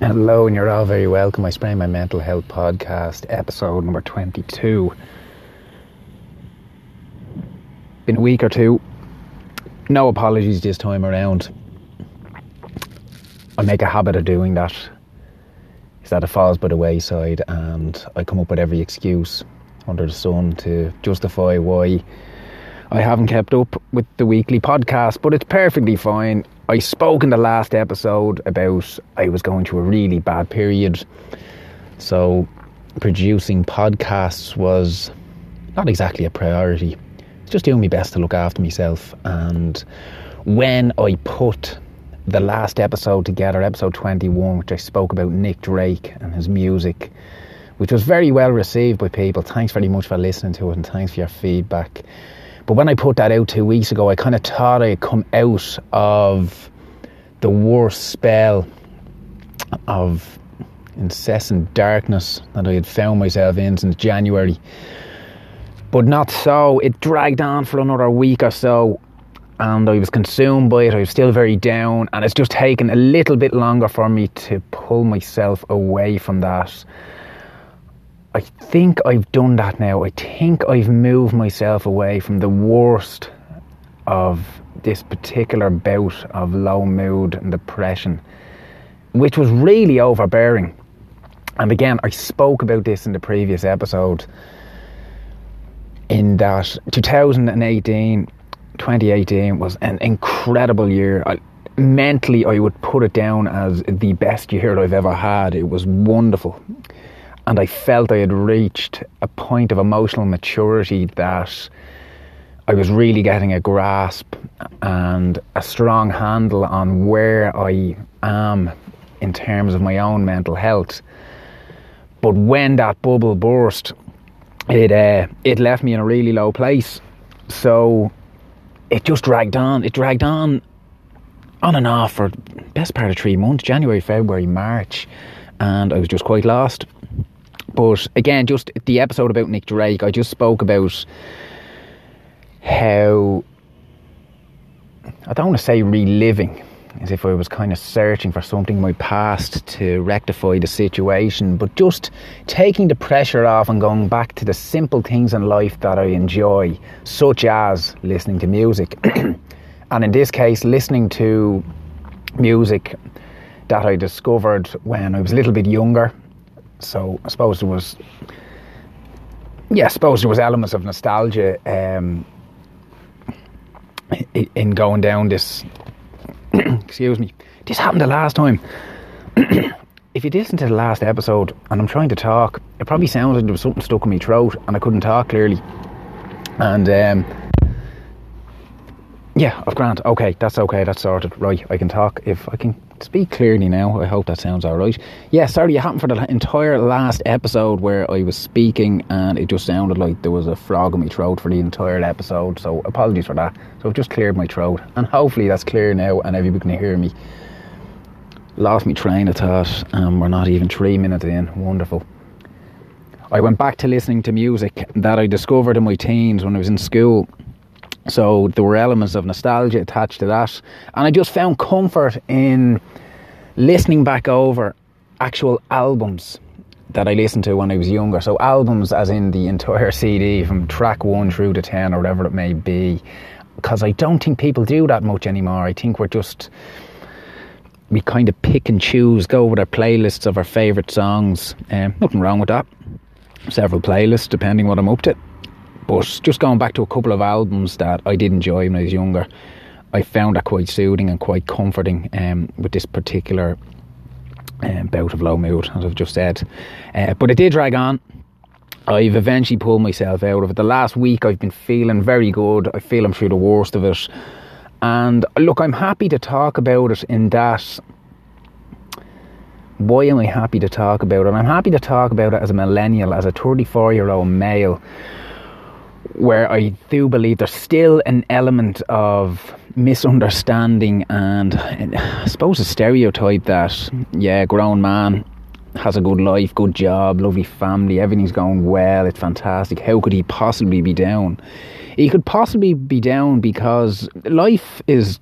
Hello, and you're all very welcome. I spray my mental health podcast, episode number 22. Been a week or two. No apologies this time around. I make a habit of doing that. Is that it falls by the wayside, and I come up with every excuse under the sun to justify why I haven't kept up with the weekly podcast, but it's perfectly fine. I spoke in the last episode about I was going through a really bad period. So producing podcasts was not exactly a priority. Just doing my best to look after myself. And when I put the last episode together, episode 21, which I spoke about Nick Drake and his music, which was very well received by people. Thanks very much for listening to it and thanks for your feedback. But when I put that out two weeks ago, I kind of thought I'd come out of the worst spell of incessant darkness that I had found myself in since January. But not so. It dragged on for another week or so, and I was consumed by it. I was still very down, and it's just taken a little bit longer for me to pull myself away from that I think I've done that now. I think I've moved myself away from the worst of this particular bout of low mood and depression, which was really overbearing. And again, I spoke about this in the previous episode. In that 2018, 2018 was an incredible year. I, mentally, I would put it down as the best year I've ever had. It was wonderful and I felt I had reached a point of emotional maturity that I was really getting a grasp and a strong handle on where I am in terms of my own mental health. But when that bubble burst, it uh, it left me in a really low place. So it just dragged on. It dragged on, on and off for best part of three months, January, February, March, and I was just quite lost. But again, just the episode about Nick Drake, I just spoke about how I don't want to say reliving, as if I was kind of searching for something in my past to rectify the situation, but just taking the pressure off and going back to the simple things in life that I enjoy, such as listening to music. and in this case, listening to music that I discovered when I was a little bit younger so I suppose there was, yeah, I suppose there was elements of nostalgia um, in going down this. excuse me. This happened the last time. if you listen to the last episode and I'm trying to talk, it probably sounds like there was something stuck in my throat and I couldn't talk clearly. And um, yeah, of Grant. Okay, that's okay. That's sorted. Right, I can talk if I can speak clearly now. I hope that sounds all right. Yeah, sorry, it happened for the entire last episode where I was speaking and it just sounded like there was a frog in my throat for the entire episode. So apologies for that. So I've just cleared my throat and hopefully that's clear now and everybody can hear me. Lost me train of thought and we're not even three minutes in. Wonderful. I went back to listening to music that I discovered in my teens when I was in school so there were elements of nostalgia attached to that. And I just found comfort in listening back over actual albums that I listened to when I was younger. So albums as in the entire CD from track one through to 10 or whatever it may be. Because I don't think people do that much anymore. I think we're just, we kind of pick and choose, go with our playlists of our favourite songs. Um, nothing wrong with that. Several playlists depending what I'm up to. But just going back to a couple of albums that I did enjoy when I was younger, I found that quite soothing and quite comforting um, with this particular um, bout of low mood, as I've just said. Uh, but it did drag on. I've eventually pulled myself out of it. The last week I've been feeling very good. I feel I'm through the worst of it. And look, I'm happy to talk about it in that. Why am I happy to talk about it? I'm happy to talk about it as a millennial, as a 34 year old male where I do believe there's still an element of misunderstanding and I suppose a stereotype that, yeah, grown man has a good life, good job, lovely family, everything's going well, it's fantastic. How could he possibly be down? He could possibly be down because life is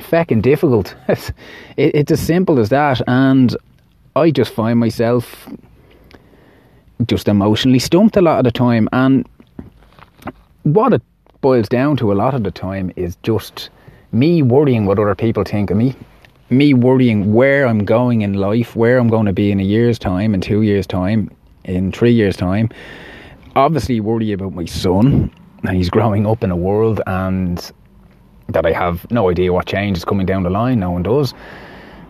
fucking difficult. It's, as simple as that. And I just find myself just emotionally stumped a lot of the time. And what it boils down to a lot of the time is just me worrying what other people think of me. Me worrying where I'm going in life, where I'm going to be in a year's time, in two years' time, in three years' time. Obviously, worry about my son, and he's growing up in a world and that I have no idea what change is coming down the line. No one does.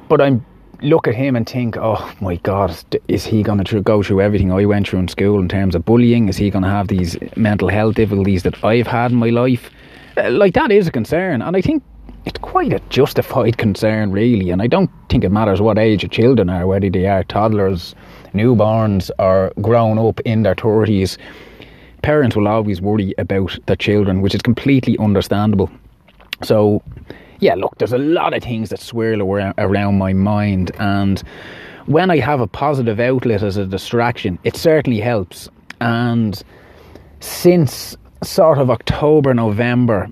But I'm look at him and think, oh my God, is he going to go through everything I went through in school in terms of bullying? Is he going to have these mental health difficulties that I've had in my life? Uh, like, that is a concern. And I think it's quite a justified concern, really. And I don't think it matters what age your children are, whether they are toddlers, newborns, or grown up in their 30s. Parents will always worry about their children, which is completely understandable. So, yeah, look, there's a lot of things that swirl around my mind, and when I have a positive outlet as a distraction, it certainly helps. And since sort of October, November,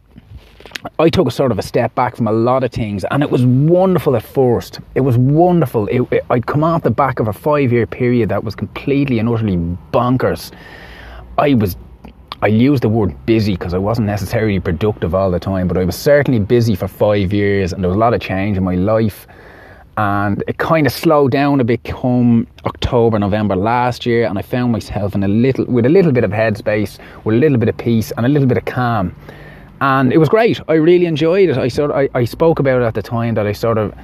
I took a sort of a step back from a lot of things, and it was wonderful at first. It was wonderful. It, it, I'd come off the back of a five year period that was completely and utterly bonkers. I was I use the word busy because I wasn't necessarily productive all the time, but I was certainly busy for five years and there was a lot of change in my life. And it kind of slowed down a bit come October, November last year, and I found myself in a little with a little bit of headspace, with a little bit of peace and a little bit of calm. And it was great. I really enjoyed it. I sort of, I, I spoke about it at the time that I sort of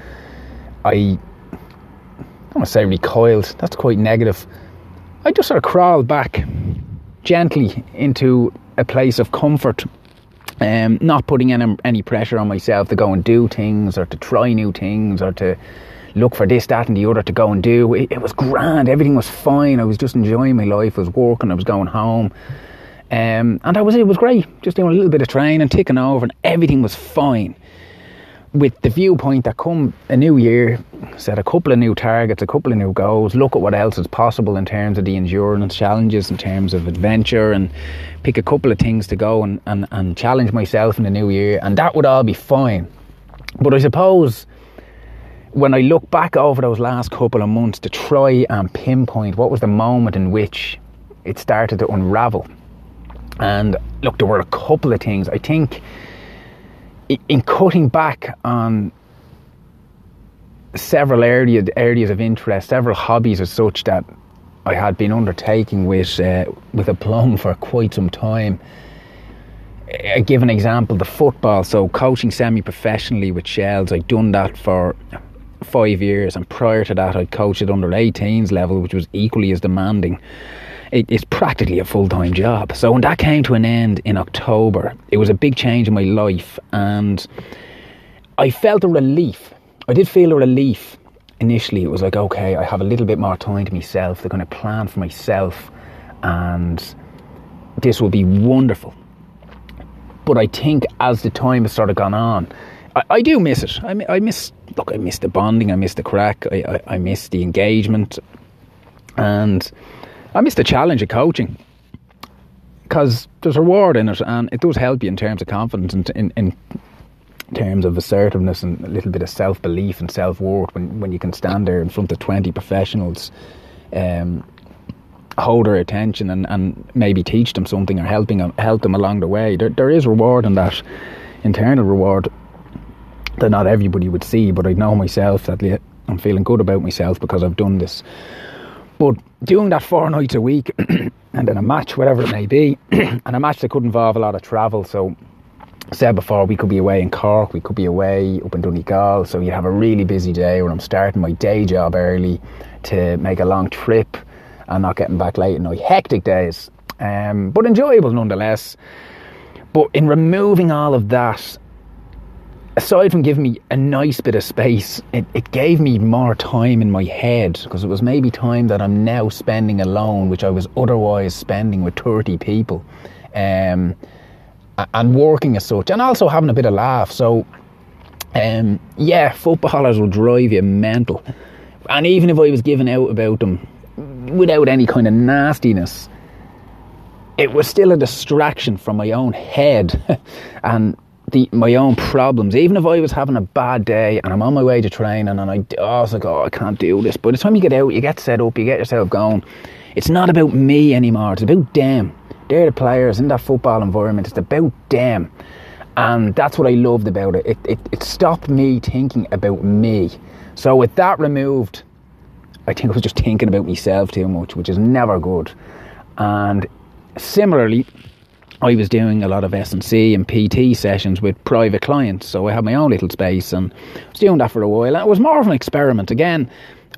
I I don't want to say recoiled, that's quite negative. I just sort of crawled back gently into a place of comfort. Um, not putting any, any pressure on myself to go and do things or to try new things or to look for this, that, and the other to go and do. It, it, was grand. Everything was fine. I was just enjoying my life. I was working. I was going home. Um, and I was, it was great. Just doing a little bit of training, ticking over, and everything was fine with the viewpoint that come a new year, set a couple of new targets, a couple of new goals, look at what else is possible in terms of the endurance challenges, in terms of adventure, and pick a couple of things to go and, and, and challenge myself in the new year, and that would all be fine. But I suppose when I look back over those last couple of months to try and pinpoint what was the moment in which it started to unravel. And look, there were a couple of things. I think in cutting back on several area, areas of interest, several hobbies as such that I had been undertaking with uh, with a plum for quite some time. I give an example: the football. So coaching semi-professionally with Shels, I'd done that for five years, and prior to that, I'd coached at under 18s level, which was equally as demanding it, it's practically a full time job. So when that came to an end in October, it was a big change in my life, and I felt a relief. I did feel a relief initially. It was like, okay, I have a little bit more time to myself. They're going to plan for myself, and this will be wonderful. But I think as the time has sort of gone on, I, I do miss it. I, I miss look. I miss the bonding. I miss the crack. I, I, I miss the engagement, and I miss the challenge of coaching because there's reward in it and it does help you in terms of confidence and in, in, terms of assertiveness and a little bit of self belief and self worth when, when you can stand there in front of 20 professionals, um, hold their attention and, and maybe teach them something or helping them, help them along the way. There, there is reward in that internal reward that not everybody would see, but I know myself that I'm feeling good about myself because I've done this. But doing that four nights a week and then a match, whatever it may be, and a match that could involve a lot of travel. So, said before, we could be away in Cork, we could be away up in Donegal. So, you have a really busy day where I'm starting my day job early to make a long trip and not getting back late at night. Hectic days, um, but enjoyable nonetheless. But in removing all of that aside from giving me a nice bit of space, it, it gave me more time in my head because it was maybe time that I'm now spending alone, which I was otherwise spending with 30 people, um, and working as such, and also having a bit of laugh. So, um, yeah, footballers will drive you mental. And even if I was giving out about them without any kind of nastiness, it was still a distraction from my own head. and the my own problems. Even if I was having a bad day and I'm on my way to training and I, oh, I was like, oh, I can't do this. By the time you get out, you get set up, you get yourself going. It's not about me anymore. It's about them. They're the players in that football environment. It's about them. And that's what I loved about it. It, it. it stopped me thinking about me. So with that removed, I think I was just thinking about myself too much, which is never good. And similarly, I was doing a lot of S&C and PT sessions with private clients, so I had my own little space and I was doing that for a while. And it was more of an experiment. Again,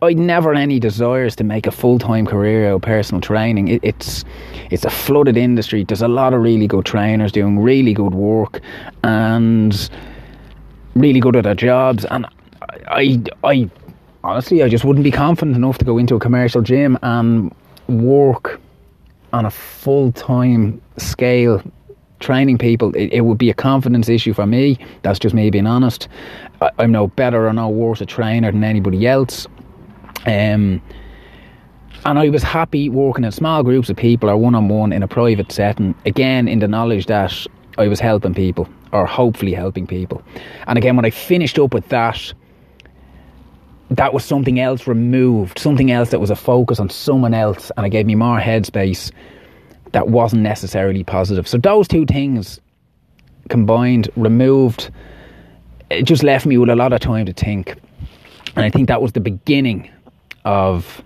I'd never any desires to make a full time career out of personal training. It, it's it's a flooded industry. There's a lot of really good trainers doing really good work and really good at their jobs. And I I honestly I just wouldn't be confident enough to go into a commercial gym and work on a full time scale training people, it, it, would be a confidence issue for me. That's just me being honest. I, am no better or no worse a trainer than anybody else. Um, and I was happy working in small groups of people or one on one in a private setting, again, in the knowledge that I was helping people or hopefully helping people. And again, when I finished up with that, that was something else removed, something else that was a focus on someone else, and it gave me more headspace that wasn't necessarily positive. So those two things combined, removed, it just left me with a lot of time to think. And I think that was the beginning of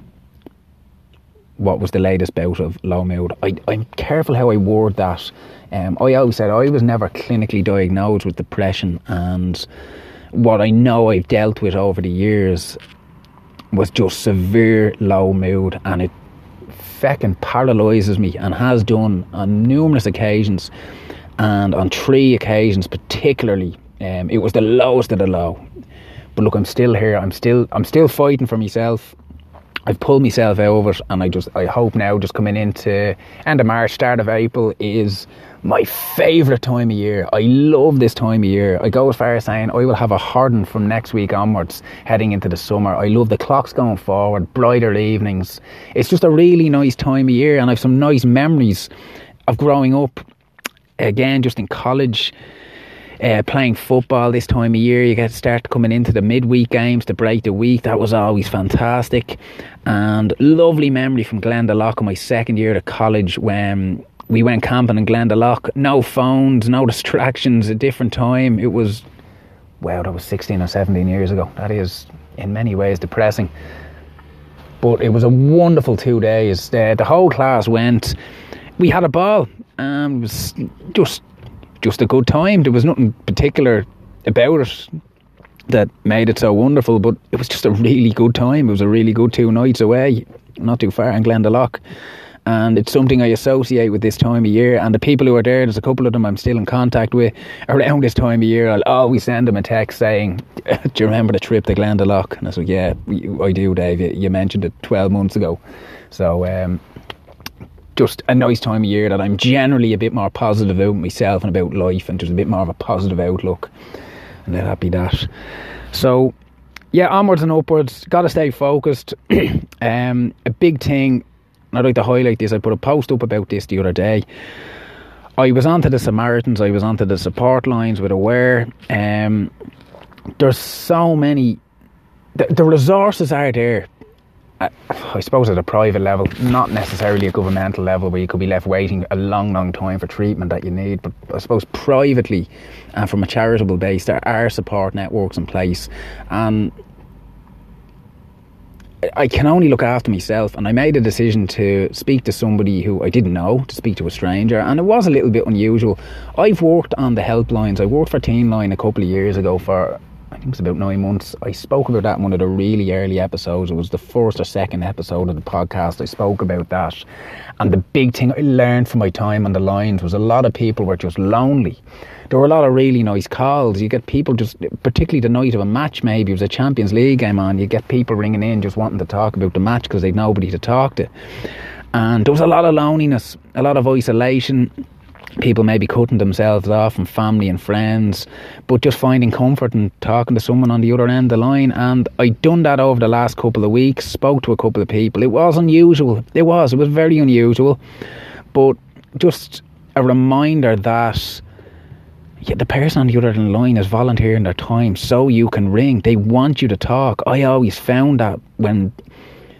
what was the latest bout of low mood. I, I'm careful how I word that. Um, I always said I was never clinically diagnosed with depression, and what I know I've dealt with over the years was just severe low mood, and it feckin' paralyses me and has done on numerous occasions. And on three occasions, particularly, um, it was the lowest of the low. But look, I'm still here. I'm still, I'm still fighting for myself. I've pulled myself out of it, and I just, I hope now, just coming into end of March, start of April, is my favourite time of year. I love this time of year. I go as far as saying I will have a harden from next week onwards, heading into the summer. I love the clocks going forward, brighter evenings. It's just a really nice time of year, and I have some nice memories of growing up. Again, just in college. Uh, playing football this time of year, you get to start coming into the midweek games to break the week. That was always fantastic, and lovely memory from Glendalough in my second year of college when we went camping in Glendalough. No phones, no distractions, a different time. It was, wow, that was 16 or 17 years ago. That is, in many ways, depressing. But it was a wonderful two days. The whole class went. We had a ball. It was just, just a good time. There was nothing particular about it that made it so wonderful, but it was just a really good time. It was a really good two nights away, not too far in Glendalough and it's something I associate with this time of year. And the people who are there, there's a couple of them I'm still in contact with around this time of year. I'll always send them a text saying, "Do you remember the trip to Glendalough?" And I said, "Yeah, I do, Dave. You mentioned it 12 months ago." So. Um, just a nice time of year that I'm generally a bit more positive about myself and about life, and just a bit more of a positive outlook. And let that be that. So, yeah, onwards and upwards. Got to stay focused. um, a big thing I'd like to highlight this. I put a post up about this the other day. I was onto the Samaritans, I was onto the support lines with Aware. Um, there's so many, the, the resources are there. I, I suppose at a private level, not necessarily a governmental level where you could be left waiting a long, long time for treatment that you need. But I suppose privately and from a charitable base, there are support networks in place. And I can only look after myself, and I made a decision to speak to somebody who I didn't know, to speak to a stranger, and it was a little bit unusual. I've worked on the helplines. I worked for Teen Line a couple of years ago for I think it was about nine months. I spoke about that in one of the really early episodes. It was the first or second episode of the podcast. I spoke about that. And the big thing I learned from my time on the lines was a lot of people were just lonely there were a lot of really nice calls. You get people just, particularly the night of a match, maybe it was a Champions League game on. You get people ringing in just wanting to talk about the match because they'd nobody to talk to, and there was a lot of loneliness, a lot of isolation. People maybe cutting themselves off from family and friends, but just finding comfort in talking to someone on the other end of the line. And I'd done that over the last couple of weeks. Spoke to a couple of people. It was unusual. It was. It was very unusual, but just a reminder that yeah, the person on the other end of the line is volunteering their time so you can ring. They want you to talk. I always found that when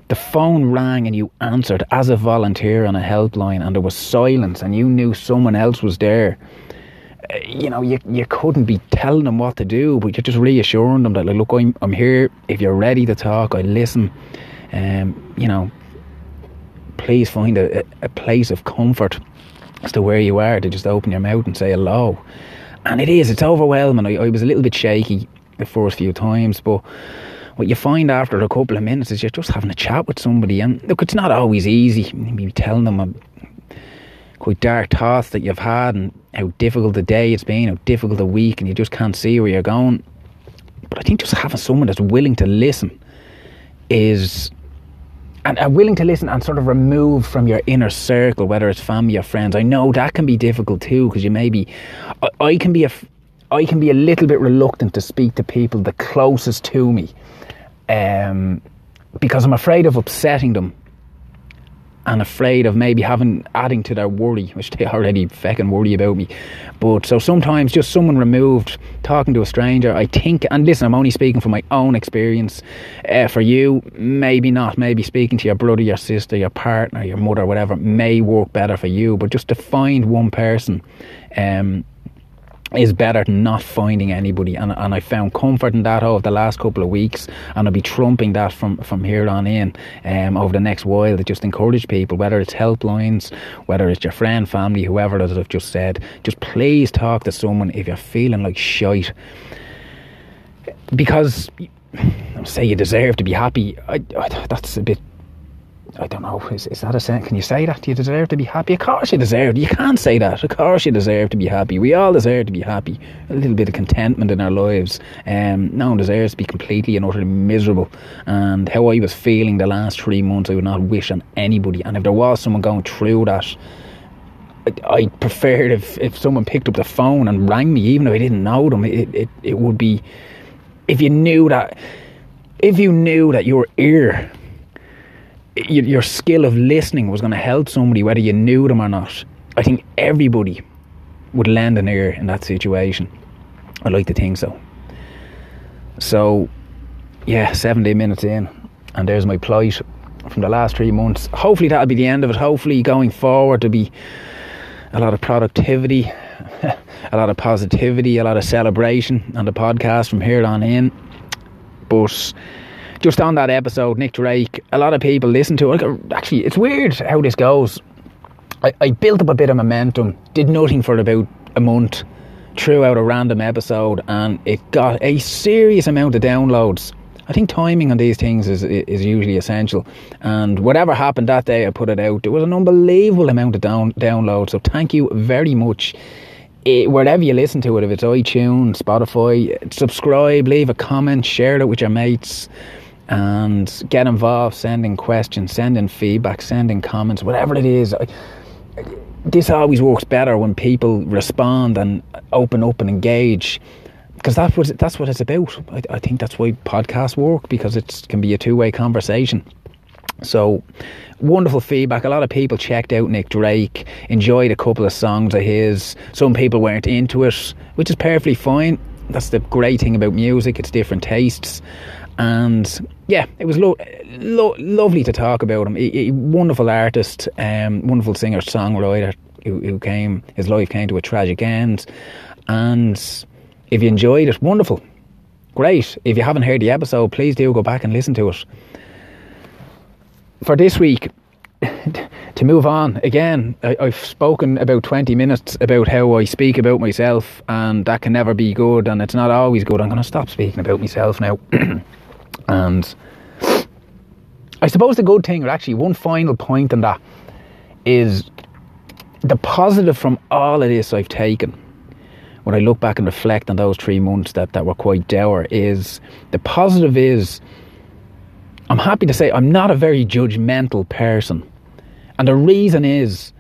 the phone rang and you answered as a volunteer on a helpline and there was silence and you knew someone else was there, eh, you know, you, you couldn't be telling them what to do, but you're just reassuring them that, like, look, I'm, I'm here. If you're ready to talk, I listen. Um, you know, please find a, a place of comfort as to where you are to just open your mouth and say hello. And it is, it's overwhelming. I, I was a little bit shaky the first few times, but what you find after a couple of minutes is you're just having a chat with somebody. And look, it's not always easy. Maybe telling them a, quite dark thoughts that you've had and how difficult the day it's been, how difficult the week, and you just can't see where you're going. But I think just having someone that's willing to listen is and willing to listen and sort of remove from your inner circle, whether it's family or friends. I know that can be difficult too because you maybe, I, I can be a, I can be a little bit reluctant to speak to people the closest to me, um, because I'm afraid of upsetting them and afraid of maybe having adding to their worry, which they already fucking worry about me. But so sometimes just someone removed, talking to a stranger, I think, and listen, I'm only speaking from my own experience. Uh, for you, maybe not. Maybe speaking to your brother, your sister, your partner, your mother, whatever, may work better for you. But just to find one person. Um, is better than not finding anybody. And, and I found comfort in that over the last couple of weeks. And I'll be trumping that from, from here on in um, over the next while to just encourage people whether it's helplines whether it's your friend family whoever as I've just said just please talk to someone if you're feeling like shite. Because say you deserve to be happy. I, I, that's a bit I don't know, is, is that a sense? Can you say that? Do you deserve to be happy? Of course you deserve. You can't say that. Of course you deserve to be happy. We all deserve to be happy. A little bit of contentment in our lives. Um, no one deserves to be completely and utterly miserable. And how I was feeling the last three months, I would not wish on anybody. And if there was someone going through that, I preferred if, if someone picked up the phone and rang me, even if I didn't know them. It, it, it would be, if you knew that, if you knew that your ear your skill of listening was going to help somebody, whether you knew them or not. I think everybody would lend an ear in that situation. I like to think so. So, yeah, 70 minutes in, and there's my plight from the last three months. Hopefully, that'll be the end of it. Hopefully, going forward, there'll be a lot of productivity, a lot of positivity, a lot of celebration on the podcast from here on in. But just on that episode, Nick Drake, a lot of people listen to it. Uh, actually, it's weird how this goes. I, I built up a bit of momentum, did nothing for about a month, threw out a random episode, and it got a serious amount of downloads. I think timing on these things is is usually essential. And whatever happened that day, I put it out. There was an unbelievable amount of down, downloads. So thank you very much. It, wherever you listen to it, if it's iTunes, Spotify, subscribe, leave a comment, share it with your mates and get involved, sending questions, sending feedback, sending comments, whatever it is. This always works better when people respond and open up and engage because that's what that's what it's about. I, I think that's why podcasts work because it can be a two way conversation. So wonderful feedback. A lot of people checked out Nick Drake, enjoyed a couple of songs of his. Some people weren't into it, which is perfectly fine. That's the great thing about music. It's different tastes and yeah, it was lo- lo- lovely to talk about him. A, a wonderful artist, um, wonderful singer songwriter who, who, came. His life came to a tragic end, and if you enjoyed it, wonderful, great. If you haven't heard the episode, please do go back and listen to it. For this week, to move on again, I, have spoken about 20 minutes about how I speak about myself, and that can never be good, and it's not always good. I'm going to stop speaking about myself now. And I suppose the good thing, or actually one final point on that, is the positive from all of this I've taken. When I look back and reflect on those three months that, that were quite dour, is the positive is I'm happy to say I'm not a very judgmental person. And the reason is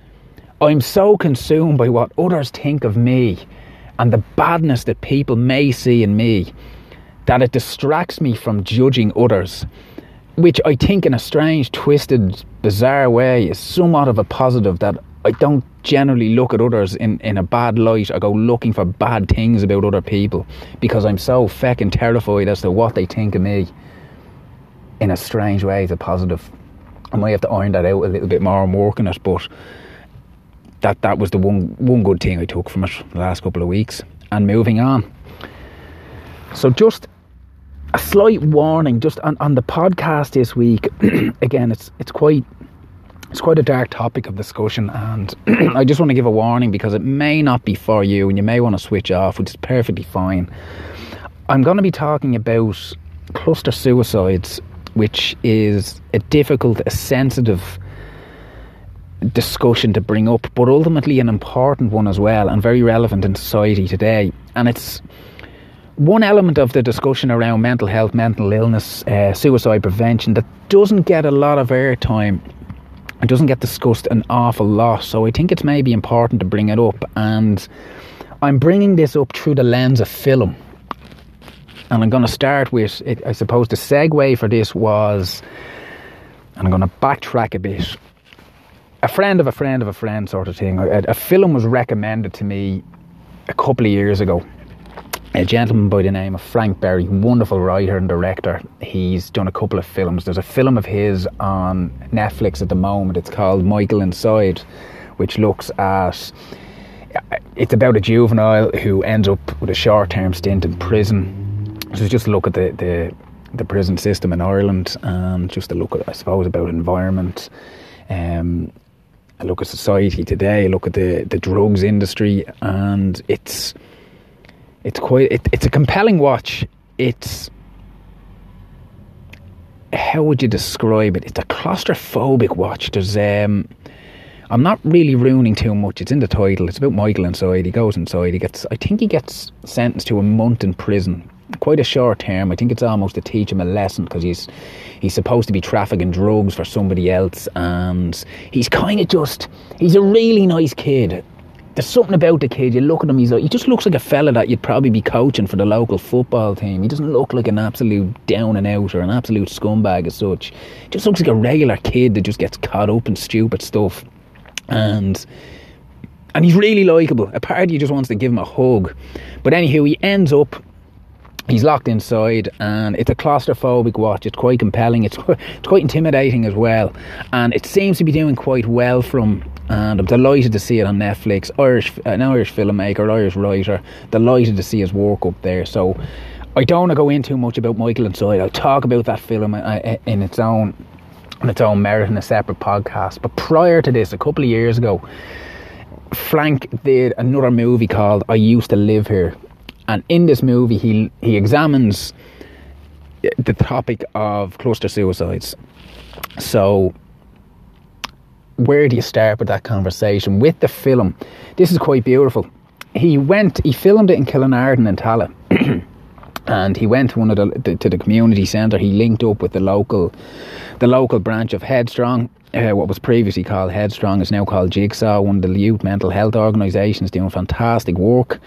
I'm so consumed by what others think of me and the badness that people may see in me that it distracts me from judging others, which I think, in a strange, twisted, bizarre way, is somewhat of a positive that I don't generally look at others in, in a bad light or go looking for bad things about other people because I'm so feckin' terrified as to what they think of me in a strange way as a positive. I might have to iron that out a little bit more and work on it, but that that was the one one good thing I took from it the last couple of weeks. And moving on. So just a slight warning, just on, on the podcast this week. again, it's it's quite it's quite a dark topic of discussion, and I just want to give a warning because it may not be for you, and you may want to switch off, which is perfectly fine. I'm going to be talking about cluster suicides, which is a difficult, a sensitive discussion to bring up, but ultimately an important one as well, and very relevant in society today. And it's one element of the discussion around mental health, mental illness, uh, suicide prevention that doesn't get a lot of airtime. It doesn't get discussed an awful lot. So I think it's maybe important to bring it up. And I'm bringing this up through the lens of film. And I'm going to start with, it, I suppose, the segue for this was, and I'm going to backtrack a bit. A friend of a friend of a friend, sort of thing. A, a film was recommended to me a couple of years ago a gentleman by the name of Frank Berry, wonderful writer and director. He's done a couple of films. There's a film of his on Netflix at the moment. It's called Michael Inside, which looks at it's about a juvenile who ends up with a short-term stint in prison. So just look at the, the the prison system in Ireland and just a look at I suppose about environment. Um, look at society today. Look at the the drugs industry, and it's it's quite it, it's a compelling watch. It's how would you describe it? It's a claustrophobic watch. There's um I'm not really ruining too much. It's in the title. It's about Michael inside. He goes inside. He gets I think he gets sentenced to a month in prison. Quite a short term. I think it's almost to teach him a lesson because he's he's supposed to be trafficking drugs for somebody else and he's kind of just he's a really nice kid there's something about the kid. You look at him, he's like, he just looks like a fella that you'd probably be coaching for the local football team. He doesn't look like an absolute down and out or an absolute scumbag as such. He just looks like a regular kid that just gets caught up in stupid stuff. And and he's really likable. A part of you just wants to give him a hug. But anywho, he ends up he's locked inside and it's a claustrophobic watch it's quite compelling it's, it's quite intimidating as well and it seems to be doing quite well from and I'm delighted to see it on Netflix. Irish, an Irish filmmaker, Irish writer. Delighted to see his work up there. So I don't want to go in too much about Michael and Inside. I'll talk about that film uh, uh, in its own on its own merit in a separate podcast. But prior to this, a couple of years ago, Frank did another movie called I Used to Live Here. And in this movie, he he examines uh, the topic of cluster suicides. So where do you start with that conversation with the film? This is quite beautiful. He went, he filmed it in Killinarden and Tallaght. and he went to one of the, the to the community centre. He linked up with the local, the local branch of Headstrong. Uh, what was previously called Headstrong is now called Jigsaw, one of the youth mental health organisations doing fantastic work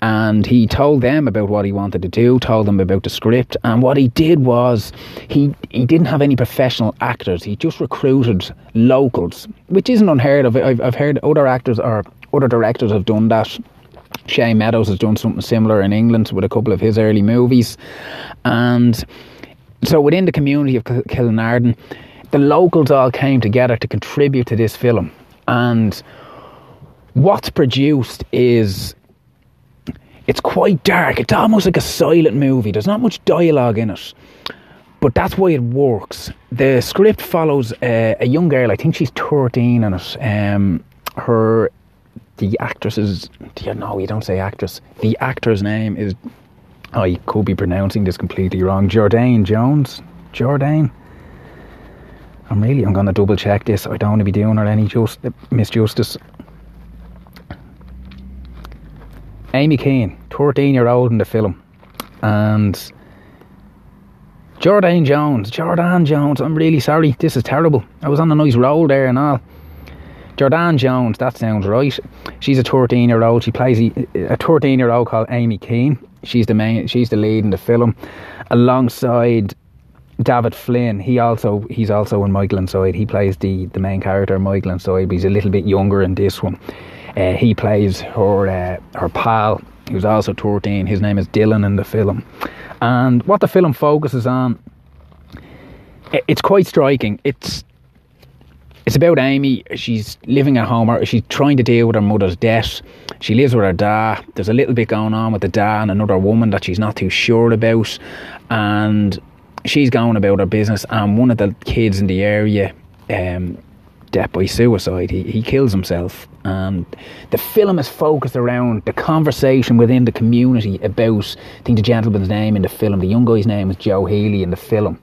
and he told them about what he wanted to do, told them about the script, and what he did was he he didn't have any professional actors. He just recruited locals, which isn't unheard of. I've I've heard other actors or other directors have done that. Shane Meadows has done something similar in England with a couple of his early movies, and so within the community of Killinarden, the locals all came together to contribute to this film, and what's produced is it's quite dark. It's almost like a silent movie. There's not much dialogue in it. But that's why it works. The script follows uh, a young girl, I think she's 13 in it. Um, her, the actress is, know, you don't say actress. The actor's name is, I could be pronouncing this completely wrong, Jordanne Jones. Jordan? I'm really, I'm going to double check this. I don't want to be doing her any just, misjustice. Amy Keane, 13 year old in the film, and Jordanne Jones, Jordanne Jones. I'm really sorry. This is terrible. I was on a nice roll there and all. Jordanne Jones, that sounds right. She's a 13 year old. She plays a 13 year old called Amy Keane. She's the main. She's the lead in the film, alongside David Flynn, he also he's also in Michael Inside. He plays the the main character Michael Inside, but he's a little bit younger in this one. Uh, he plays her uh, her pal, who's also 13. His name is Dylan in the film, and what the film focuses on, it's quite striking. It's it's about Amy. She's living at home. She's trying to deal with her mother's death. She lives with her dad. There's a little bit going on with the dad and another woman that she's not too sure about. And she's going about her business. And one of the kids in the area, um, death by suicide, he, he kills himself. And the film is focused around the conversation within the community about, I think the gentleman's name in the film, the young guy's name is Joe Healy in the film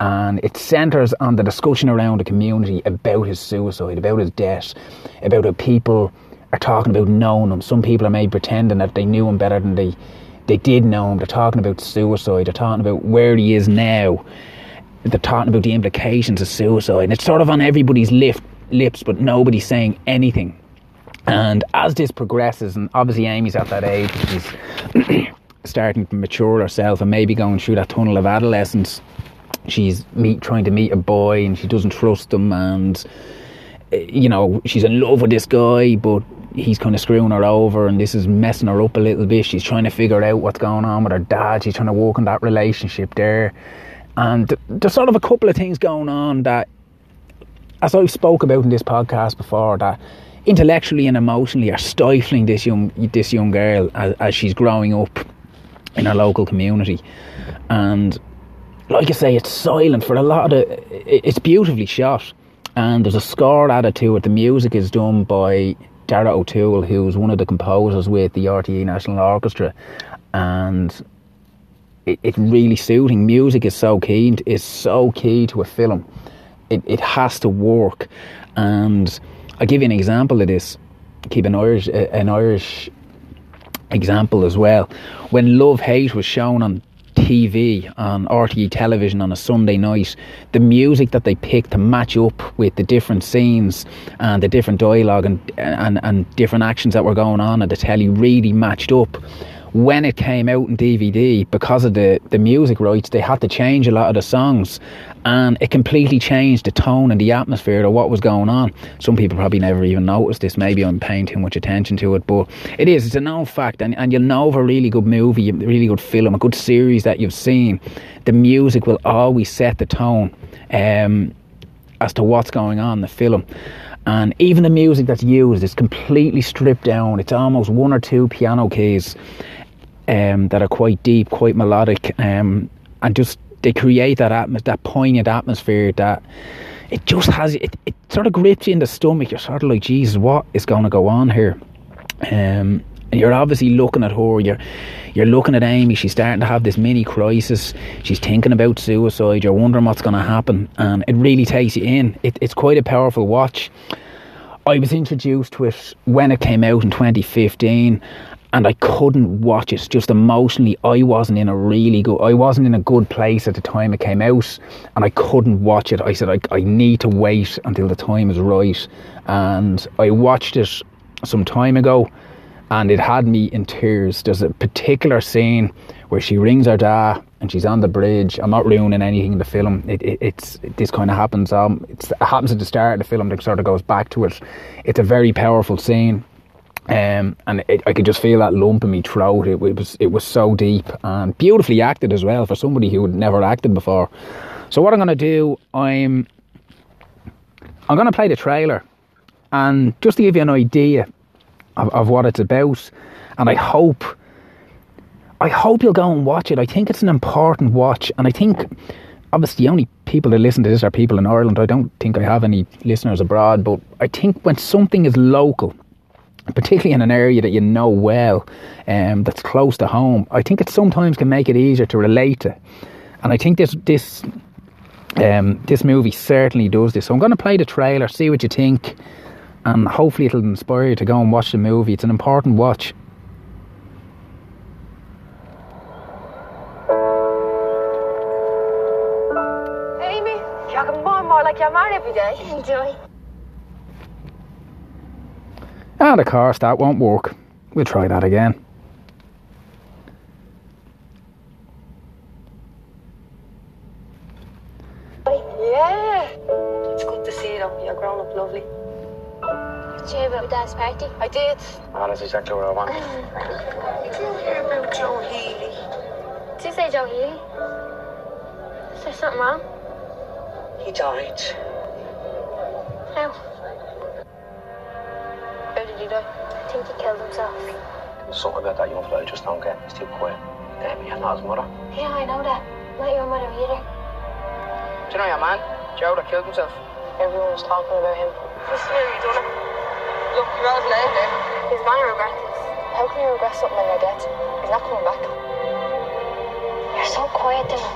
and it centres on the discussion around the community about his suicide, about his death, about how people are talking about knowing him. Some people are maybe pretending that they knew him better than they they did know him. They're talking about suicide. They're talking about where he is now. They're talking about the implications of suicide. And it's sort of on everybody's lip, lips, but nobody's saying anything. And as this progresses, and obviously Amy's at that age, she's starting to mature herself and maybe going through that tunnel of adolescence she's meet trying to meet a boy and she doesn't trust him and eh, you know she's in love with this guy but he's kind of screwing her over and this is messing her up a little bit. She's trying to figure out what's going on with her dad. She's trying to work on that relationship there. And there's sort of a couple of things going on that as I've spoke about in this podcast before that intellectually and emotionally are stifling this young this young girl as, as she's growing up in her local community and like I say, it's silent for a lot of the. It's beautifully shot, and there's a score added to it. The music is done by Dara O'Toole, who's one of the composers with the RTE National Orchestra, and it, it's really suiting. Music is so key. Is so key to a film. It it has to work, and I'll give you an example of this. Keep an Irish an Irish example as well. When Love Hate was shown on TV on RTE television on a Sunday night, the music that they picked to match up with the different scenes and the different dialogue and, and, and different actions that were going on at the telly really matched up when it came out in DVD, because of the, the music rights, they had to change a lot of the songs and it completely changed the tone and the atmosphere of what was going on. Some people probably never even noticed this. Maybe I'm paying too much attention to it, but it is. It's a known fact, and, and you'll know of a really good movie, a really good film, a good series that you've seen. The music will always set the tone um, as to what's going on in the film and even the music that's used is completely stripped down. It's almost one or two piano keys um, that are quite deep, quite melodic, um, and just they create that atmos- that poignant atmosphere that it just has it, it sort of grips you in the stomach. You're sort of like, Jesus, what is going to go on here? Um, and you're obviously looking at her. You're you're looking at Amy. She's starting to have this mini crisis. She's thinking about suicide. You're wondering what's going to happen, and it really takes you in. It, it's quite a powerful watch. I was introduced to it when it came out in 2015, and I couldn't watch it. Just emotionally, I wasn't in a really good. I wasn't in a good place at the time it came out, and I couldn't watch it. I said I, I need to wait until the time is right, and I watched it some time ago, and it had me in tears. There's a particular scene where she rings her dad and she's on the bridge. I'm not ruining anything in the film. It, it, it's it, this kind of happens. Um, it happens at the start of the film. That sort of goes back to it. It's a very powerful scene um, and it, I could just feel that lump in my throat. It, it, was it was so deep and beautifully acted as well for somebody who had never acted before. So what I'm going to do, I'm I'm going to play the trailer, and just to give you an idea of, of what it's about, and I hope I hope you'll go and watch it. I think it's an important watch, and I think obviously the only people that listen to this are people in Ireland. I don't think I have any listeners abroad, but I think when something is local particularly in an area that you know well, um, that's close to home, I think it sometimes can make it easier to relate to. And I think this this um, this movie certainly does this. So I'm going to play the trailer, see what you think, and hopefully it'll inspire you to go and watch the movie. It's an important watch. Amy, you're getting more and more like your man every day. Enjoy. Ah, the car start won't work. We'll try that again. Yeah. It's good to see you. You're grown up lovely. Did you hear about Dad's party? I did. Oh, that's exactly what I want. Did you hear about Joe Healy? Did you say Joe Healy? Is there something wrong? He died. Something about that young fella I just don't get. He's too quiet. Damn, you're not his mother. Yeah, I know that. Not your mother either. Do you know your man? Joe that killed himself. Everyone was talking about him. He's nearly done it. Look, you're out of leg there. He's gonna regret this. How can you regret something like that? He's not coming back. You're so quiet, Dylan.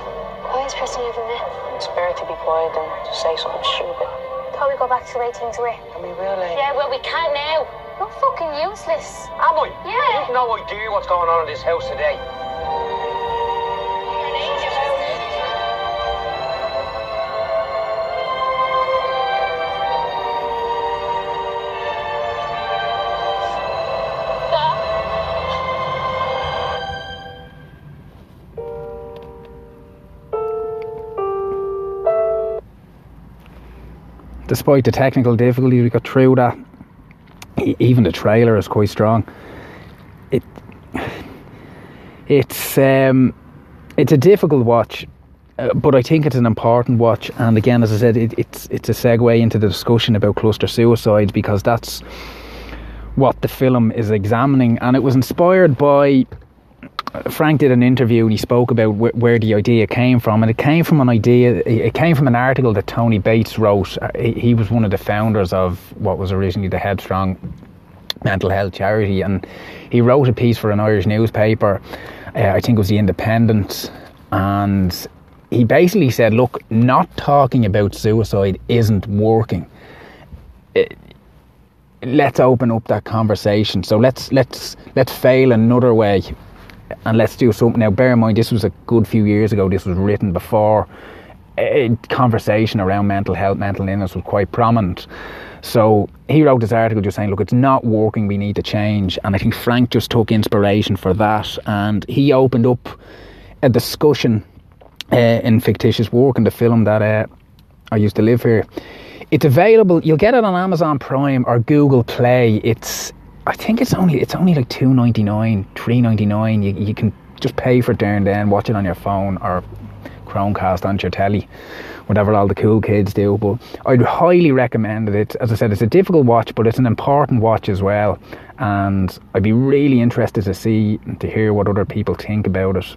Quietest person I've ever met. It's better to be quiet than to say something stupid. Thought we go back to the way things were. And we will, eh? Yeah, well, we can't now. You're fucking useless. Am I? Yeah. You've no idea what's going on in this house today. Despite the technical difficulties, we got through that. Even the trailer is quite strong. It, it's um, it's a difficult watch, uh, but I think it's an important watch. And again, as I said, it, it's it's a segue into the discussion about cluster suicides because that's what the film is examining, and it was inspired by Frank did an interview and he spoke about wh- where the idea came from, and it came from an idea. It came from an article that Tony Bates wrote. Uh, He was one of the founders of what was originally the Headstrong mental health charity, and he wrote a piece for an Irish newspaper. Uh, I think it was the Independent, and he basically said, "Look, not talking about suicide isn't working." let's open up that conversation. So let's let's let's fail another way, and let's do something. Now, bear in mind, this was a good few years ago. This was written before a conversation around mental health, mental illness was quite prominent. So he wrote this article just saying, look, it's not working. We need to change. And I think Frank just took inspiration for that, and he opened up a discussion uh, in fictitious work in the film that uh, I used to live here. It's available. You'll get it on Amazon Prime or Google Play. It's I think it's only it's only like two ninety nine, three ninety nine. You you can just pay for it there and then watch it on your phone or Chromecast on your telly, whatever all the cool kids do. But I'd highly recommend it. As I said, it's a difficult watch, but it's an important watch as well. And I'd be really interested to see to hear what other people think about it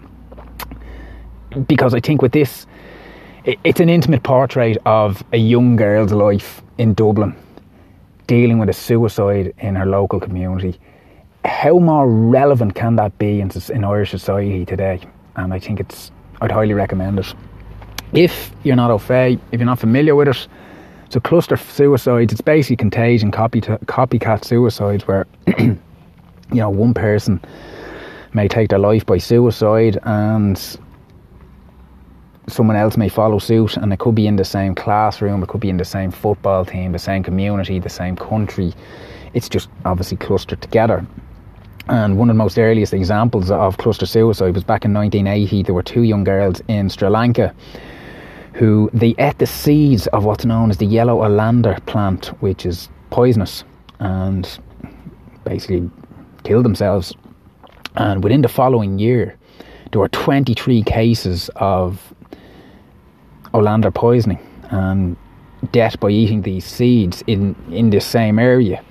because I think with this, it, it's an intimate portrait of a young girl's life in Dublin, dealing with a suicide in her local community. How more relevant can that be in, in Irish society today? And I think it's, I'd highly recommend it. If you're not au fait, if you're not familiar with it, so cluster suicides, it's basically contagion, copy copycat suicides where, you know, one person may take their life by suicide and someone else may follow suit and it could be in the same classroom, it could be in the same football team, the same community, the same country. It's just obviously clustered together. And one of the most earliest examples of cluster suicide was back in 1980. There were two young girls in Sri Lanka who they ate the seeds of what's known as the yellow oleander plant, which is poisonous, and basically killed themselves. And within the following year, there were 23 cases of oleander poisoning and death by eating these seeds in, in this same area.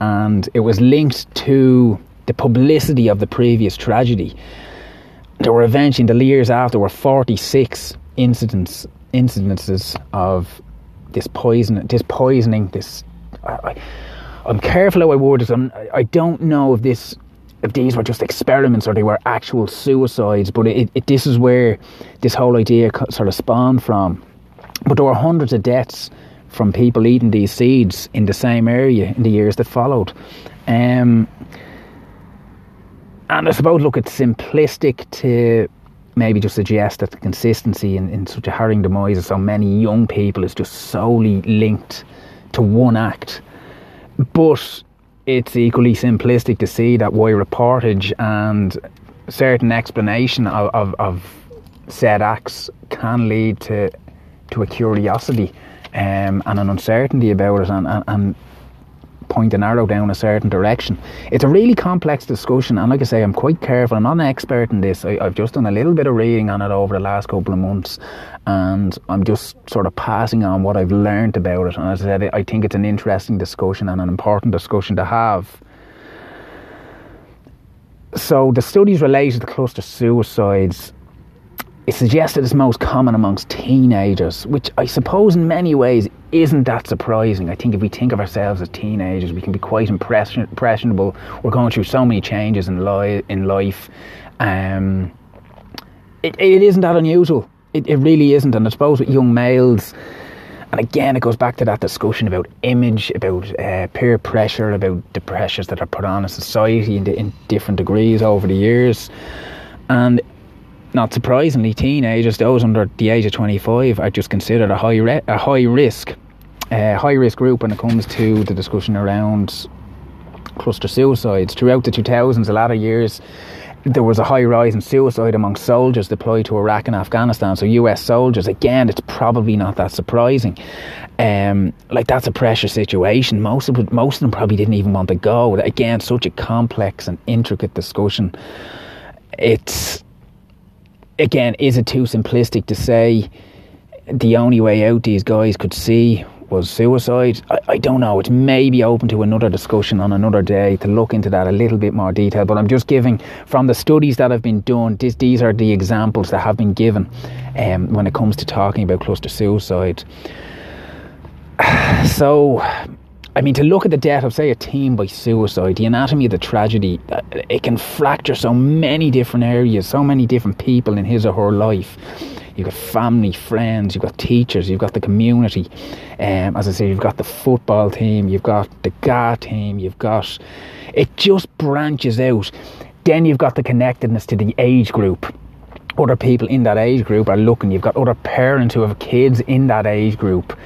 And it was linked to the publicity of the previous tragedy. There were eventually, in the years after, were 46 incidents incidences of this poison, this poisoning, this. I, I'm careful how I word it. I'm, I don't know if this, if these were just experiments or they were actual suicides. But it, it, this is where this whole idea sort of spawned from. But there were hundreds of deaths from people eating these seeds in the same area in the years that followed. Um, and I suppose, look, it's simplistic to maybe just suggest that the consistency in, in such a harrowing demise of so many young people is just solely linked to one act. But it's equally simplistic to see that why reportage and certain explanation of, of, of said acts can lead to to a curiosity um, and an uncertainty about it and, and, and point an arrow down a certain direction. It's a really complex discussion, and like I say, I'm quite careful. I'm not an expert in this. I, have just done a little bit of reading on it over the last couple of months, and I'm just sort of passing on what I've learned about it. And as I said, I think it's an interesting discussion and an important discussion to have. So, the studies related to cluster suicides it suggested it's most common amongst teenagers, which I suppose in many ways isn't that surprising. I think if we think of ourselves as teenagers, we can be quite impression- impressionable. We're going through so many changes in, li- in life. Um, it, it isn't that unusual. It, it really isn't. And I suppose with young males, and again, it goes back to that discussion about image, about uh, peer pressure, about the pressures that are put on a society in, in different degrees over the years. And not surprisingly, teenagers, those under the age of 25, are just considered a high re- a high risk, uh, high risk group when it comes to the discussion around cluster suicides. Throughout the 2000s, a lot of years, there was a high rise in suicide among soldiers deployed to Iraq and Afghanistan. So US soldiers, again, it's probably not that surprising. Um, like that's a pressure situation. Most of most of them probably didn't even want to go. Again, such a complex and intricate discussion. It's again, is it too simplistic to say the only way out these guys could see was suicide? I, I, don't know. It's maybe open to another discussion on another day to look into that a little bit more detail. But I'm just giving from the studies that have been done. This, these are the examples that have been given um, when it comes to talking about cluster suicide. So I mean, to look at the death of, say, a team by suicide, the anatomy of the tragedy, uh, it can fracture so many different areas, so many different people in his or her life. You've got family, friends, you've got teachers, you've got the community. Um, as I say, you've got the football team, you've got the GAA team, you've got. It just branches out. Then you've got the connectedness to the age group other people in that age group are looking. You've got other parents who have kids in that age group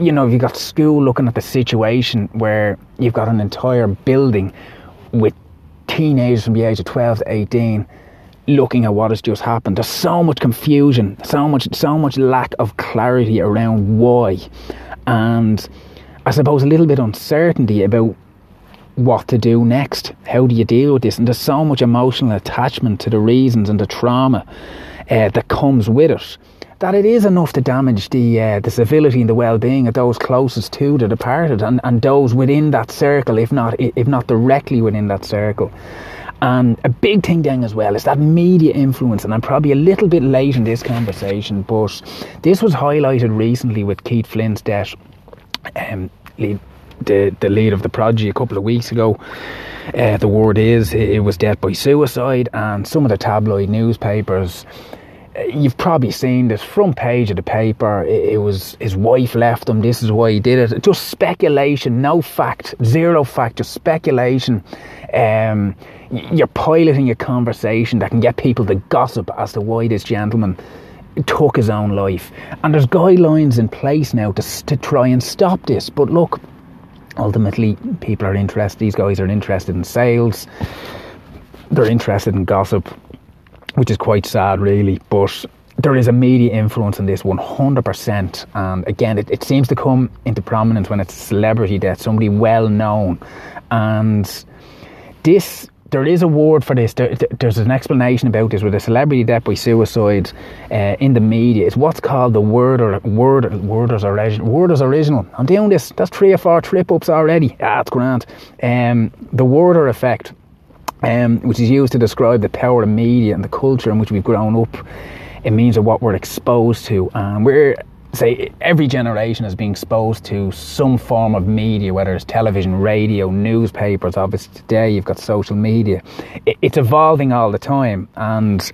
you know, you've got school looking at the situation where you've got an entire building with teenagers from the age of 12 to 18 looking at what has just happened. There's so much confusion, so much, so much lack of clarity around why, and I suppose a little bit uncertainty about what to do next. How do you deal with this? And there's so much emotional attachment to the reasons and the trauma uh, that comes with it that it is enough to damage the uh, the civility and the well-being of those closest to the departed and, and those within that circle, if not if not directly within that circle. And a big thing then as well is that media influence, and I'm probably a little bit late in this conversation, but this was highlighted recently with Keith Flint's death. Um, lead, the the lead of the prodigy a couple of weeks ago. Uh, the word is it was death by suicide, and some of the tabloid newspapers you've probably seen this front page of the paper. It, it, was his wife left him. This is why he did it. Just speculation, no fact, zero fact, just speculation. Um, you're piloting a conversation that can get people to gossip as to why this gentleman took his own life. And there's guidelines in place now to, to try and stop this. But look, ultimately, people are interested. These guys are interested in sales. They're interested in gossip which is quite sad, really. But there is a media influence in this 100%. And again, it, it seems to come into prominence when it's a celebrity death, somebody well known. And this, there is a word for this. There, there's an explanation about this with a celebrity death by suicide uh, in the media. It's what's called the word or word worders original. Worders original. I'm doing this. That's three or four trip ups already. Ah, it's grand. Um, the Werther effect um, which is used to describe the power of media and the culture in which we've grown up. It means of what we're exposed to, and we're say every generation is being exposed to some form of media, whether it's television, radio, newspapers. Obviously, today you've got social media. it's evolving all the time, and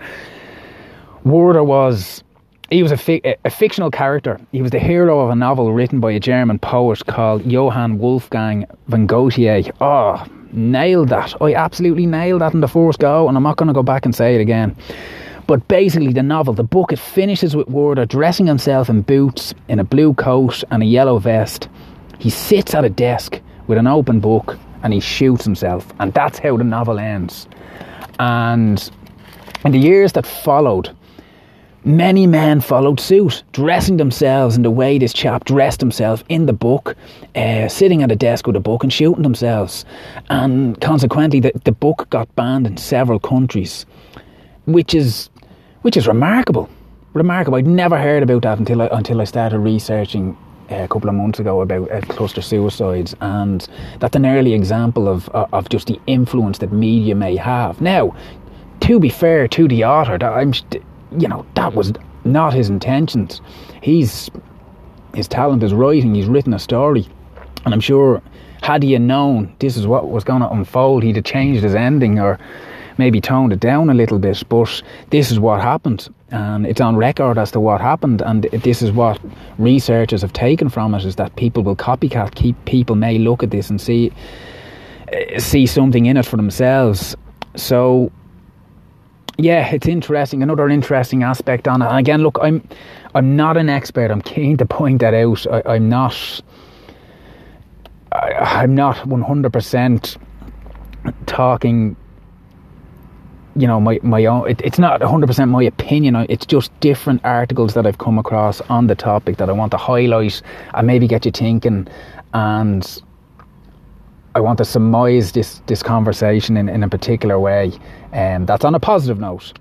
Werther was he was a, fi- a, fictional character. He was the hero of a novel written by a German poet called Johann Wolfgang von Goethe. Oh, nailed that. I absolutely nailed that in the first go, and I'm not going to go back and say it again. But basically, the novel, the book, it finishes with Werther dressing himself in boots, in a blue coat, and a yellow vest. He sits at a desk with an open book and he shoots himself, and that's how the novel ends. And in the years that followed, many men followed suit, dressing themselves in the way this chap dressed himself in the book, uh, sitting at a desk with a book and shooting themselves. And consequently, the, the book got banned in several countries, which is, which is remarkable. Remarkable. I'd never heard about that until I, until I started researching uh, a couple of months ago about uh, cluster suicides, and that's an early example of of just the influence that media may have. Now, to be fair to the author, I'm you know, that was not his intentions. He's his talent is writing. He's written a story, and I'm sure had he known this is what was going to unfold, he'd have changed his ending or maybe toned it down a little bit. But this is what happened, and it's on record as to what happened. And this is what researchers have taken from it: is that people will copycat. Keep people may look at this and see eh, see something in it for themselves. So yeah, it's interesting. Another interesting aspect on it. And again, look, I'm I'm not an expert. I'm keen to point that out. I, am not. I, am not one hundred percent talking. You know, my my own. It, it's not one hundred percent my opinion. It's just different articles that I've come across on the topic that I want to highlight and maybe get you thinking. And I want to surmise this this conversation in, in a particular way, and um, that's on a positive note.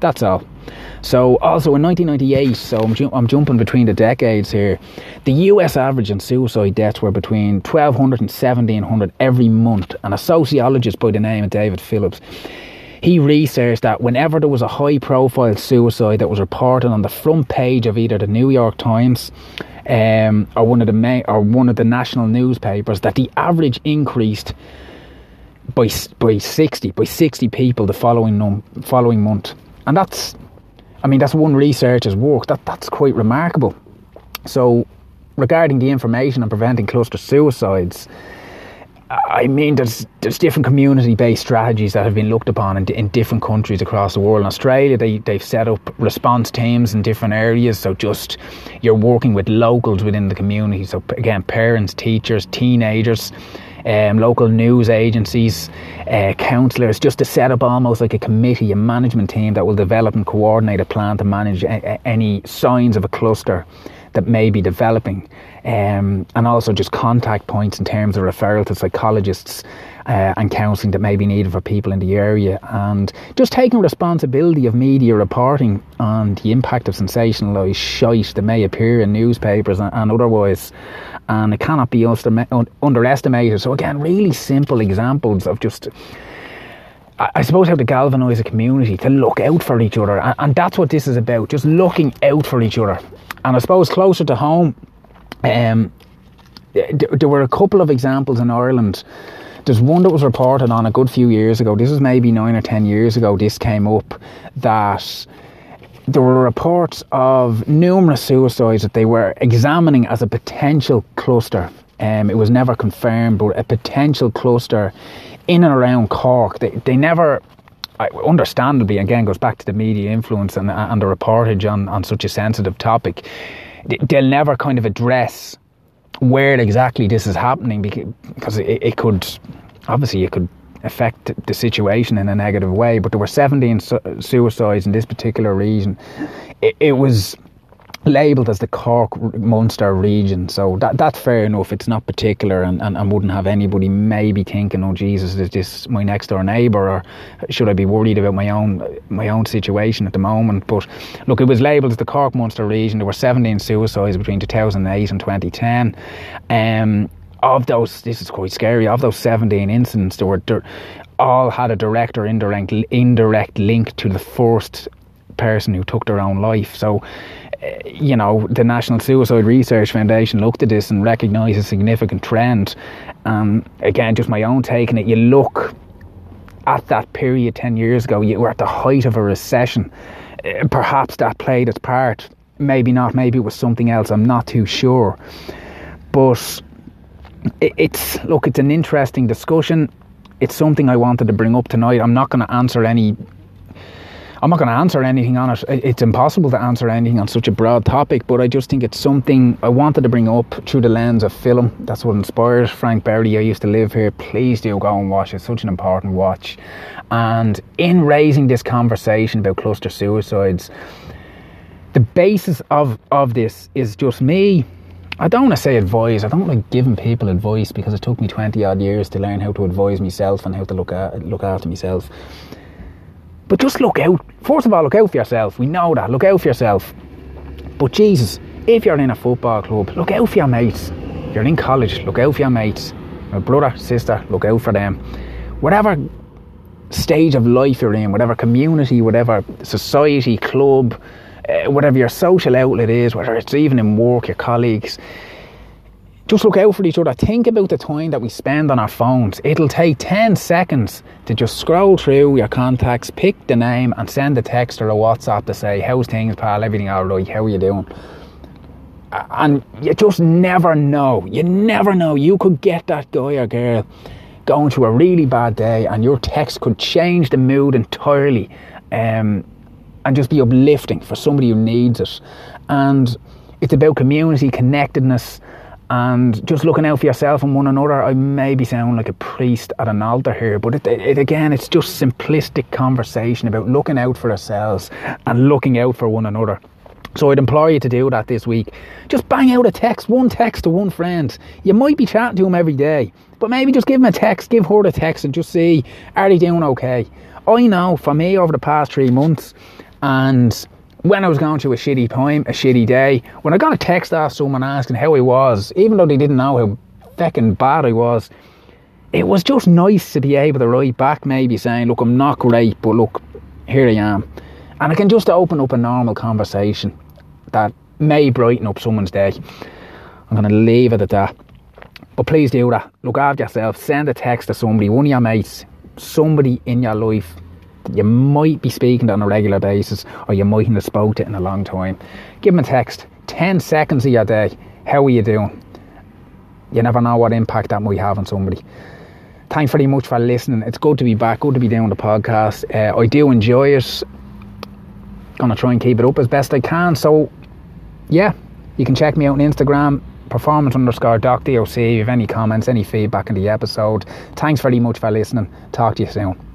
That's all. So, also in 1998, so I'm, ju- I'm jumping between the decades here, the US average in suicide deaths were between 1,200 and 1,700 every month. And a sociologist by the name of David Phillips, he researched that whenever there was a high profile suicide that was reported on the front page of either the New York Times um, or one of the main, or one of the national newspapers that the average increased by by sixty by sixty people the following num- following month, and that's, I mean, that's one researcher's work. That that's quite remarkable. So, regarding the information on preventing cluster suicides, I mean, there's there's different community-based strategies that have been looked upon in, in different countries across the world. In Australia, they they've set up response teams in different areas. So just you're working with locals within the community. So again, parents, teachers, teenagers. Um, local news agencies, uh, just to set up almost like a committee, a management team that will develop and coordinate a plan to manage a, a, any signs of a cluster that may be developing, um, and also just contact points in terms of referral to psychologists uh, and counselling that may be needed for people in the area, and just taking responsibility of media reporting on the impact of sensationalised shite that may appear in newspapers and, and otherwise. And it cannot be underestimated. So, again, really simple examples of just I suppose how to galvanise a community to look out for each other, and, and, that's what this is about. Just looking out for each other, and I suppose closer to home, um, there were a couple of examples in Ireland. There's one that was reported on a good few years ago. This was maybe nine or ten years ago. This came up that there were reports of numerous suicides that they were examining as a potential cluster. Um, it was never confirmed, but a potential cluster in and around Cork, they, they never, understandably, again, goes back to the media influence and, uh, and the reportage on, on such a sensitive topic. They'll never kind of address where exactly this is happening because it, it could, obviously, it could affect the situation in a negative way. But there were 17 su- suicides in this particular region. It, it was labelled as the Cork Munster region. So that that's fair enough. It's not particular and, and, and wouldn't have anybody maybe thinking, oh Jesus, is this my next door neighbour or should I be worried about my own my own situation at the moment? But look, it was labelled as the Cork Munster region. There were 17 suicides between 2008 and 2010. Um, of those, this is quite scary. Of those 17 incidents, there were all had a direct or indirect indirect link to the first person who took their own life. So you know, the National Suicide Research Foundation looked at this and recognised a significant trend. Um, again, just my own take on it, you look at that period 10 years ago, you were at the height of a recession. Uh, perhaps that played its part. Maybe not, maybe it was something else, I'm not too sure. But it's, look, it's an interesting discussion. It's something I wanted to bring up tonight. I'm not going to answer any I'm not going to answer anything on it. It's impossible to answer anything on such a broad topic, but I just think it's something I wanted to bring up through the lens of film. That's what inspired Frank Berry. I used to live here. Please do go and watch it. It's such an important watch. And in raising this conversation about cluster suicides, the basis of of this is just me. I don't want to say advise. I don't like giving people advice because it took me twenty odd years to learn how to advise myself and how to look at look after myself. But just look out. First of all, look out for yourself. We know that. Look out for yourself. But Jesus, if you're in a football club, look out for your mates. You're in college, look out for your mates. My brother, sister, look out for them. Whatever stage of life you're in, whatever community, whatever society, club, uh, whatever your social outlet is, whether it's even in work, your colleagues, just look out for each other. Think about the time that we spend on our phones. It'll take 10 seconds to just scroll through your contacts, pick the name, and send a text or a WhatsApp to say, How's things, pal? Everything all right? How are you doing? And you just never know. You never know. You could get that guy or girl going through a really bad day, and your text could change the mood entirely. Um, and just be uplifting for somebody who needs it. And it's about community, connectedness, and just looking out for yourself and one another. I maybe sound like a priest at an altar here, but it, it, again, it's just simplistic conversation about looking out for ourselves and looking out for one another. So I'd implore you to do that this week. Just bang out a text, one text to one friend. You might be chatting to them every day, but maybe just give them a text, give her a text, and just see are they doing okay. I know for me over the past three months, and when I was going through a shitty time, a shitty day, when I got a text off someone asking how I was, even though they didn't know how fucking bad I was, it was just nice to be able to write back, maybe saying, Look, I'm not great, but look, here I am. And I can just open up a normal conversation that may brighten up someone's day. I'm going to leave it at that. But please do that. Look after yourself. Send a text to somebody, one of your mates, somebody in your life you might be speaking to on a regular basis or you mightn't have spoke to in a long time. Give them a text. 10 seconds of your day. How are you doing? You never know what impact that might have on somebody. Thanks very much for listening. It's good to be back. Good to be doing the podcast. Uh, I do enjoy it. Gonna try and keep it up as best I can. So, yeah, you can check me out on Instagram, performance underscore doc doc. If any comments, any feedback in the episode. Thanks very much for listening. Talk to you soon.